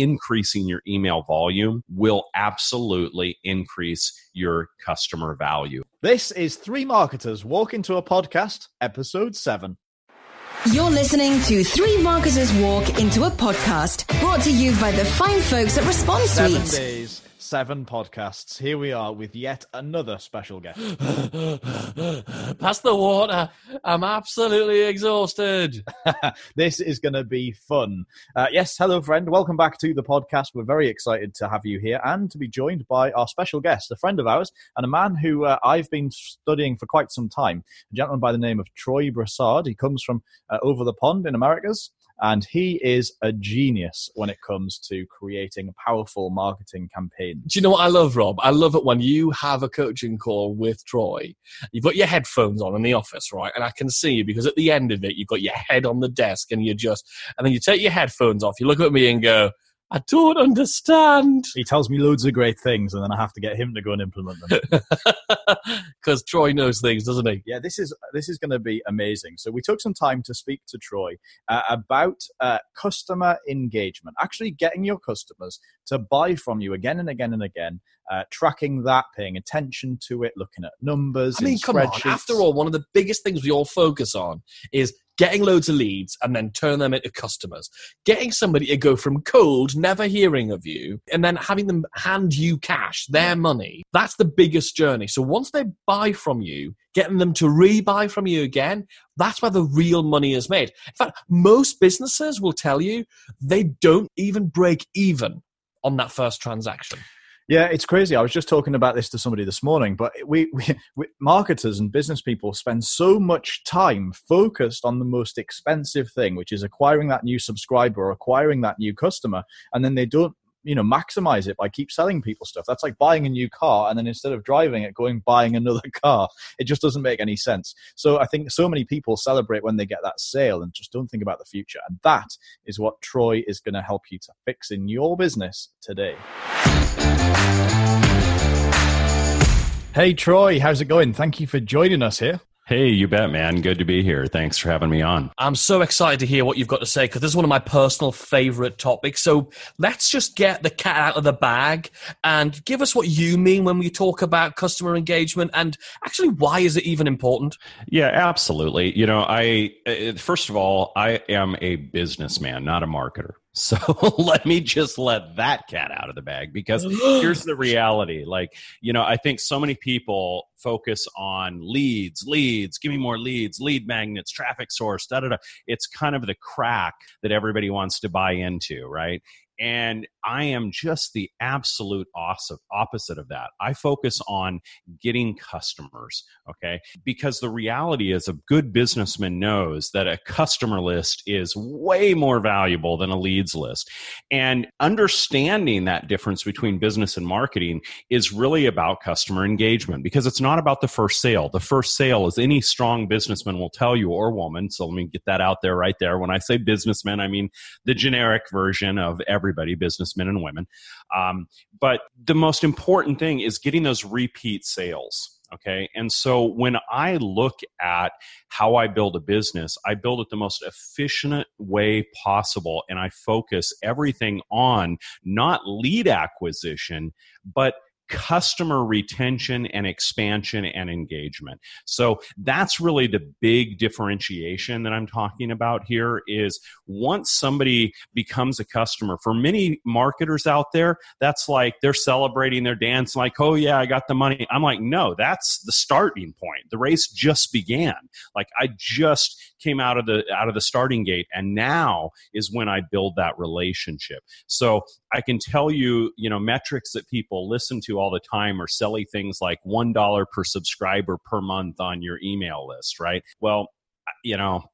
increasing your email volume will absolutely increase your customer value. This is Three Marketers Walk Into a Podcast, Episode 7. You're listening to Three Marketers Walk Into a Podcast, brought to you by the fine folks at Response Seven Suite. days, seven podcasts. Here we are with yet another special guest. Pass the water. I'm absolutely exhausted. this is going to be fun. Uh, yes, hello, friend. Welcome back to the podcast. We're very excited to have you here and to be joined by our special guest, a friend of ours, and a man who uh, I've been studying for quite some time. A gentleman by the name of Troy Broussard. He comes from uh, over the pond in Americas. And he is a genius when it comes to creating powerful marketing campaigns. Do you know what I love, Rob? I love it when you have a coaching call with Troy. You've got your headphones on in the office, right? And I can see you because at the end of it, you've got your head on the desk and you're just, and then you take your headphones off, you look at me and go, I don't understand. He tells me loads of great things, and then I have to get him to go and implement them. Because Troy knows things, doesn't he? yeah, this is this is going to be amazing. So we took some time to speak to Troy uh, about uh, customer engagement, actually getting your customers to buy from you again and again and again, uh, tracking that, paying attention to it, looking at numbers. I mean, in come on. After all, one of the biggest things we all focus on is getting loads of leads and then turn them into customers. Getting somebody to go from cold, never hearing of you, and then having them hand you cash, their money. That's the biggest journey. So once they buy from you, getting them to rebuy from you again, that's where the real money is made. In fact, most businesses will tell you they don't even break even on that first transaction. Yeah, it's crazy. I was just talking about this to somebody this morning, but we, we, we marketers and business people spend so much time focused on the most expensive thing, which is acquiring that new subscriber or acquiring that new customer, and then they don't you know maximize it by keep selling people stuff. That's like buying a new car and then instead of driving it going buying another car. It just doesn't make any sense. So i think so many people celebrate when they get that sale and just don't think about the future. And that is what troy is going to help you to fix in your business today. Hey Troy, how's it going? Thank you for joining us here. Hey, you bet, man. Good to be here. Thanks for having me on. I'm so excited to hear what you've got to say because this is one of my personal favorite topics. So let's just get the cat out of the bag and give us what you mean when we talk about customer engagement and actually why is it even important? Yeah, absolutely. You know, I uh, first of all, I am a businessman, not a marketer. So let me just let that cat out of the bag because here's the reality. Like, you know, I think so many people focus on leads, leads, give me more leads, lead magnets, traffic source, da da da. It's kind of the crack that everybody wants to buy into, right? And I am just the absolute awesome opposite of that. I focus on getting customers, okay? Because the reality is, a good businessman knows that a customer list is way more valuable than a leads list. And understanding that difference between business and marketing is really about customer engagement because it's not about the first sale. The first sale, as any strong businessman will tell you or woman, so let me get that out there right there. When I say businessman, I mean the generic version of every everybody, businessmen and women. Um, but the most important thing is getting those repeat sales. Okay. And so when I look at how I build a business, I build it the most efficient way possible. And I focus everything on not lead acquisition, but customer retention and expansion and engagement. So that's really the big differentiation that I'm talking about here is once somebody becomes a customer for many marketers out there, that's like they're celebrating their dance like, "Oh yeah, I got the money." I'm like, "No, that's the starting point. The race just began. Like I just came out of the out of the starting gate and now is when I build that relationship." So, I can tell you, you know, metrics that people listen to all the time are silly things like $1 per subscriber per month on your email list, right? Well, you know,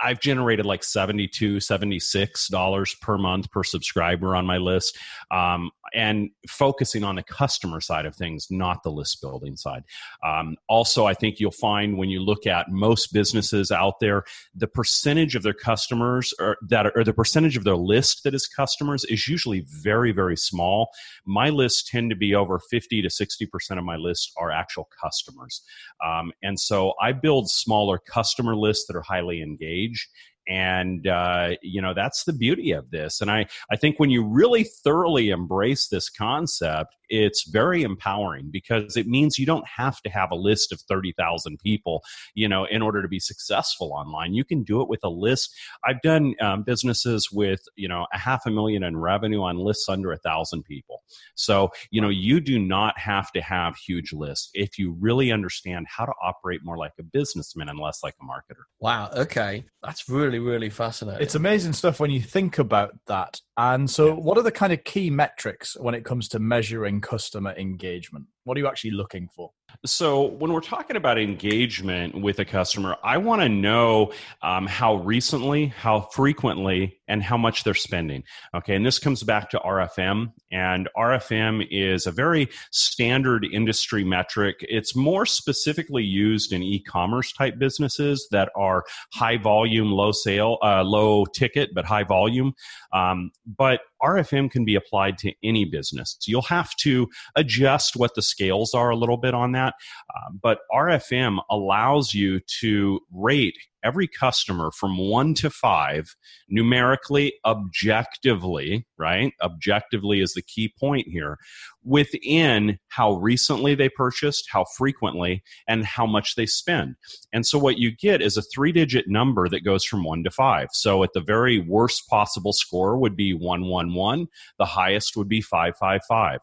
I've generated like 72 $76 per month per subscriber on my list. Um, and focusing on the customer side of things, not the list building side. Um, also, I think you'll find when you look at most businesses out there, the percentage of their customers or that are, or the percentage of their list that is customers is usually very, very small. My lists tend to be over 50 to 60% of my list are actual customers. Um, and so I build smaller customer lists that are highly engaged and uh, you know that's the beauty of this and i i think when you really thoroughly embrace this concept it's very empowering because it means you don't have to have a list of 30,000 people, you know, in order to be successful online. You can do it with a list. I've done um, businesses with, you know, a half a million in revenue on lists under a thousand people. So, you know, you do not have to have huge lists if you really understand how to operate more like a businessman and less like a marketer. Wow. Okay. That's really, really fascinating. It's amazing stuff when you think about that. And so, what are the kind of key metrics when it comes to measuring customer engagement? What are you actually looking for? So, when we're talking about engagement with a customer, I want to know um, how recently, how frequently, and how much they're spending. Okay, and this comes back to RFM, and RFM is a very standard industry metric. It's more specifically used in e-commerce type businesses that are high volume, low sale, uh, low ticket, but high volume. Um, but RFM can be applied to any business. So you'll have to adjust what the scales are a little bit on that. Uh, but RFM allows you to rate every customer from one to five numerically, objectively, right? Objectively is the key point here within how recently they purchased, how frequently, and how much they spend. And so what you get is a three digit number that goes from one to five. So at the very worst possible score would be 111, the highest would be 555.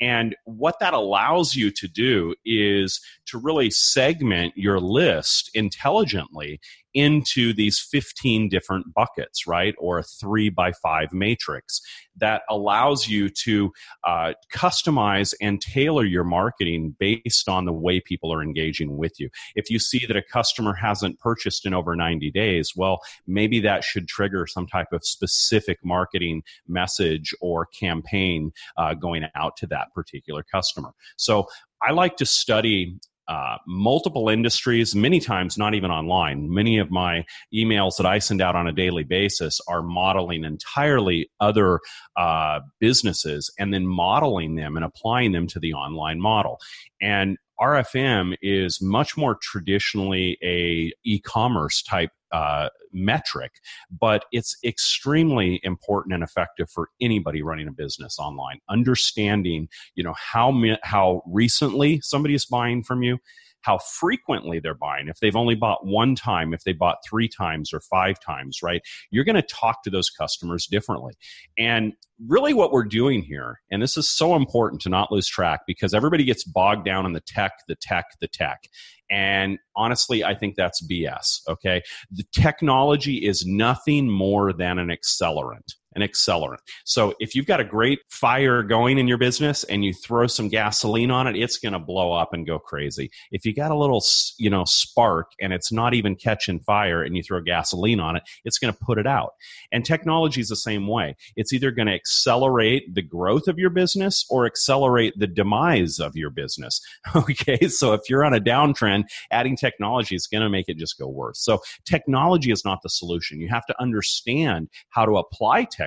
And what that allows you to do is to really segment your list intelligently into these 15 different buckets, right? Or a three by five matrix that allows you to uh, customize and tailor your marketing based on the way people are engaging with you. If you see that a customer hasn't purchased in over 90 days, well, maybe that should trigger some type of specific marketing message or campaign uh, going out to that particular customer. So I like to study uh, multiple industries, many times not even online. Many of my emails that I send out on a daily basis are modeling entirely other uh, businesses and then modeling them and applying them to the online model. And RFM is much more traditionally a e-commerce type uh, metric, but it's extremely important and effective for anybody running a business online. Understanding, you know, how how recently somebody is buying from you, how frequently they're buying. If they've only bought one time, if they bought three times or five times, right? You're going to talk to those customers differently. And really, what we're doing here, and this is so important to not lose track because everybody gets bogged down in the tech, the tech, the tech. And honestly, I think that's BS. Okay. The technology is nothing more than an accelerant an accelerant. So if you've got a great fire going in your business and you throw some gasoline on it, it's going to blow up and go crazy. If you got a little, you know, spark and it's not even catching fire and you throw gasoline on it, it's going to put it out. And technology is the same way. It's either going to accelerate the growth of your business or accelerate the demise of your business. Okay. So if you're on a downtrend, adding technology is going to make it just go worse. So technology is not the solution. You have to understand how to apply technology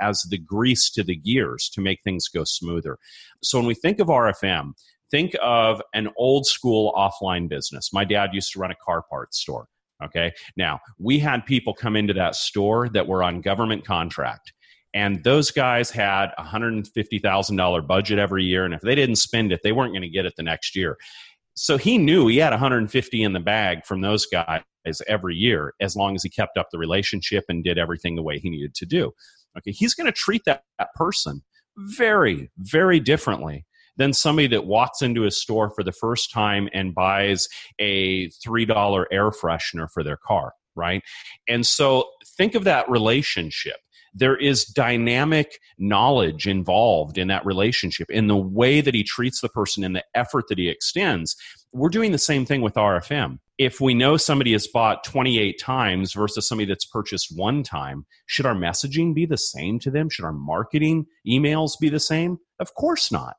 as the grease to the gears to make things go smoother. So when we think of RFM, think of an old school offline business. My dad used to run a car parts store. Okay. Now, we had people come into that store that were on government contract. And those guys had a $150,000 budget every year. And if they didn't spend it, they weren't going to get it the next year so he knew he had 150 in the bag from those guys every year as long as he kept up the relationship and did everything the way he needed to do. Okay he's going to treat that, that person very very differently than somebody that walks into a store for the first time and buys a $3 air freshener for their car right? And so think of that relationship there is dynamic knowledge involved in that relationship in the way that he treats the person and the effort that he extends. We're doing the same thing with rfm if we know somebody has bought 28 times versus somebody that's purchased one time should our messaging be the same to them? Should our marketing emails be the same? Of course not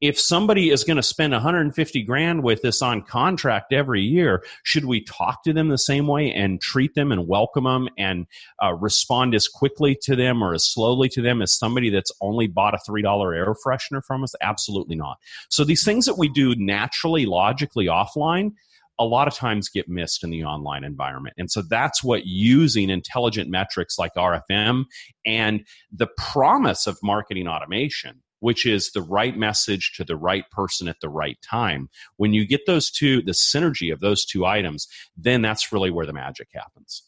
if somebody is going to spend 150 grand with us on contract every year, should we talk to them the same way and treat them and welcome them and uh, respond as quickly to them or as slowly to them as somebody that's only bought a $3 air freshener from us? Absolutely not. So these things that we do naturally, logically offline, a lot of times get missed in the online environment. And so that's what using intelligent metrics like RFM and the promise of marketing automation which is the right message to the right person at the right time. When you get those two, the synergy of those two items, then that's really where the magic happens.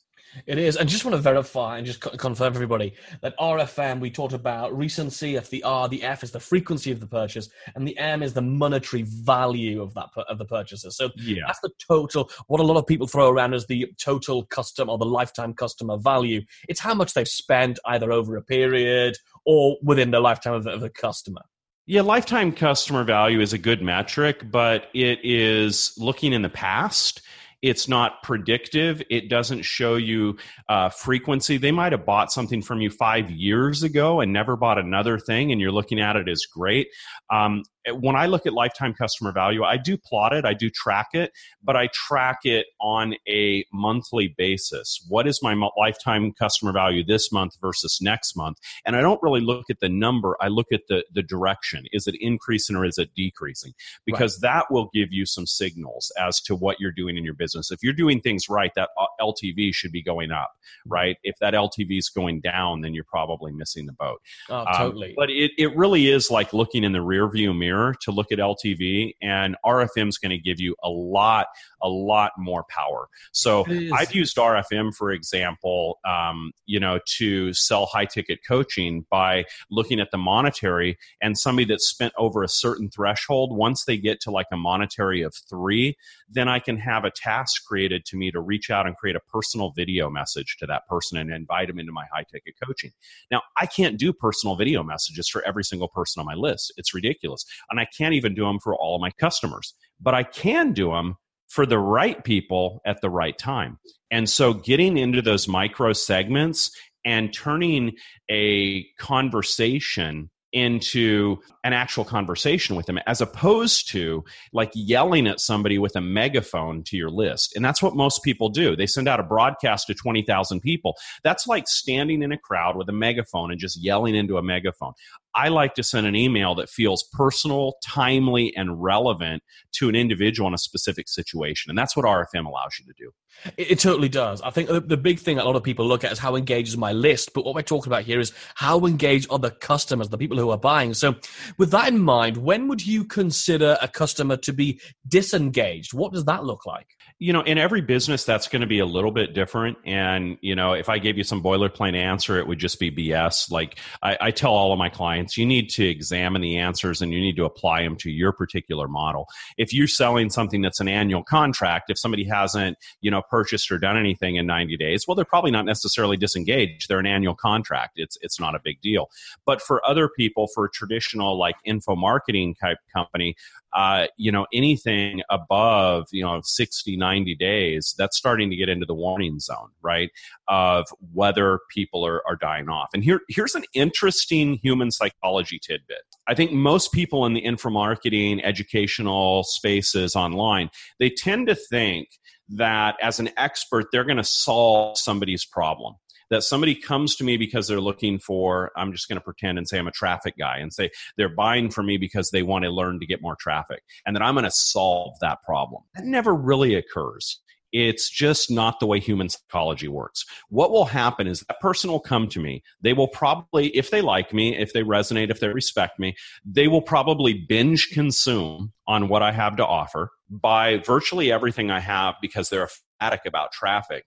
It is. And just want to verify and just confirm for everybody that RFM, we talked about recency. If the R, the F is the frequency of the purchase, and the M is the monetary value of that of the purchaser. So yeah. that's the total. What a lot of people throw around as the total custom or the lifetime customer value. It's how much they've spent either over a period or within the lifetime of the, of the customer. Yeah, lifetime customer value is a good metric, but it is looking in the past it's not predictive. It doesn't show you uh, frequency. They might have bought something from you five years ago and never bought another thing, and you're looking at it as great. Um, when I look at lifetime customer value, I do plot it, I do track it, but I track it on a monthly basis. What is my lifetime customer value this month versus next month? And I don't really look at the number, I look at the, the direction. Is it increasing or is it decreasing? Because right. that will give you some signals as to what you're doing in your business. If you're doing things right, that uh, LTV should be going up, right? If that LTV is going down, then you're probably missing the boat. Oh, totally. Um, but it, it really is like looking in the rear view mirror mirror to look at LTV, and RFM is going to give you a lot, a lot more power. So I've used RFM, for example, um, you know, to sell high ticket coaching by looking at the monetary and somebody that's spent over a certain threshold. Once they get to like a monetary of three, then I can have a task created to me to reach out and create a personal video message to that person and invite them into my high ticket coaching. Now, I can't do personal video messages for every single person on my list. It's ridiculous and I can't even do them for all of my customers, but I can do them for the right people at the right time. And so getting into those micro segments and turning a conversation into an actual conversation with them as opposed to like yelling at somebody with a megaphone to your list. And that's what most people do. They send out a broadcast to 20,000 people. That's like standing in a crowd with a megaphone and just yelling into a megaphone. I like to send an email that feels personal, timely, and relevant to an individual in a specific situation. And that's what RFM allows you to do. It, it, totally does. I think the big thing a lot of people look at is how engaged is my list. But what we're talking about here is how engaged are the customers, the people who are buying. So, with that in mind, when would you consider a customer to be disengaged? What does that look like? You know, in every business, that's going to be a little bit different. And, you know, if I gave you some boilerplate answer, it would just be BS. Like I, I tell all of my clients, you need to examine the answers and you need to apply them to your particular model. If you're selling something that's an annual contract, if somebody hasn't, you know, purchased or done anything in 90 days, well, they're probably not necessarily disengaged. They're an annual contract. It's, it's not a big deal. But for other people, for a traditional like info marketing type company, uh, you know, anything above, you know, 60, 90 days, that's starting to get into the warning zone, right? Of whether people are, are dying off. And here, here's an interesting human psychology tidbit. I think most people in the info marketing educational spaces online, they tend to think that as an expert, they're going to solve somebody's problem that somebody comes to me because they're looking for i'm just going to pretend and say i'm a traffic guy and say they're buying from me because they want to learn to get more traffic and that i'm going to solve that problem that never really occurs it's just not the way human psychology works. What will happen is that person will come to me. They will probably, if they like me, if they resonate, if they respect me, they will probably binge consume on what I have to offer, buy virtually everything I have because they're fanatic about traffic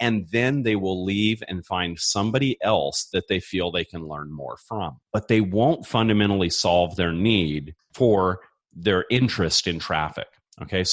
and then they will leave and find somebody else that they feel they can learn more from. But they won't fundamentally solve their need for their interest in traffic. Okay,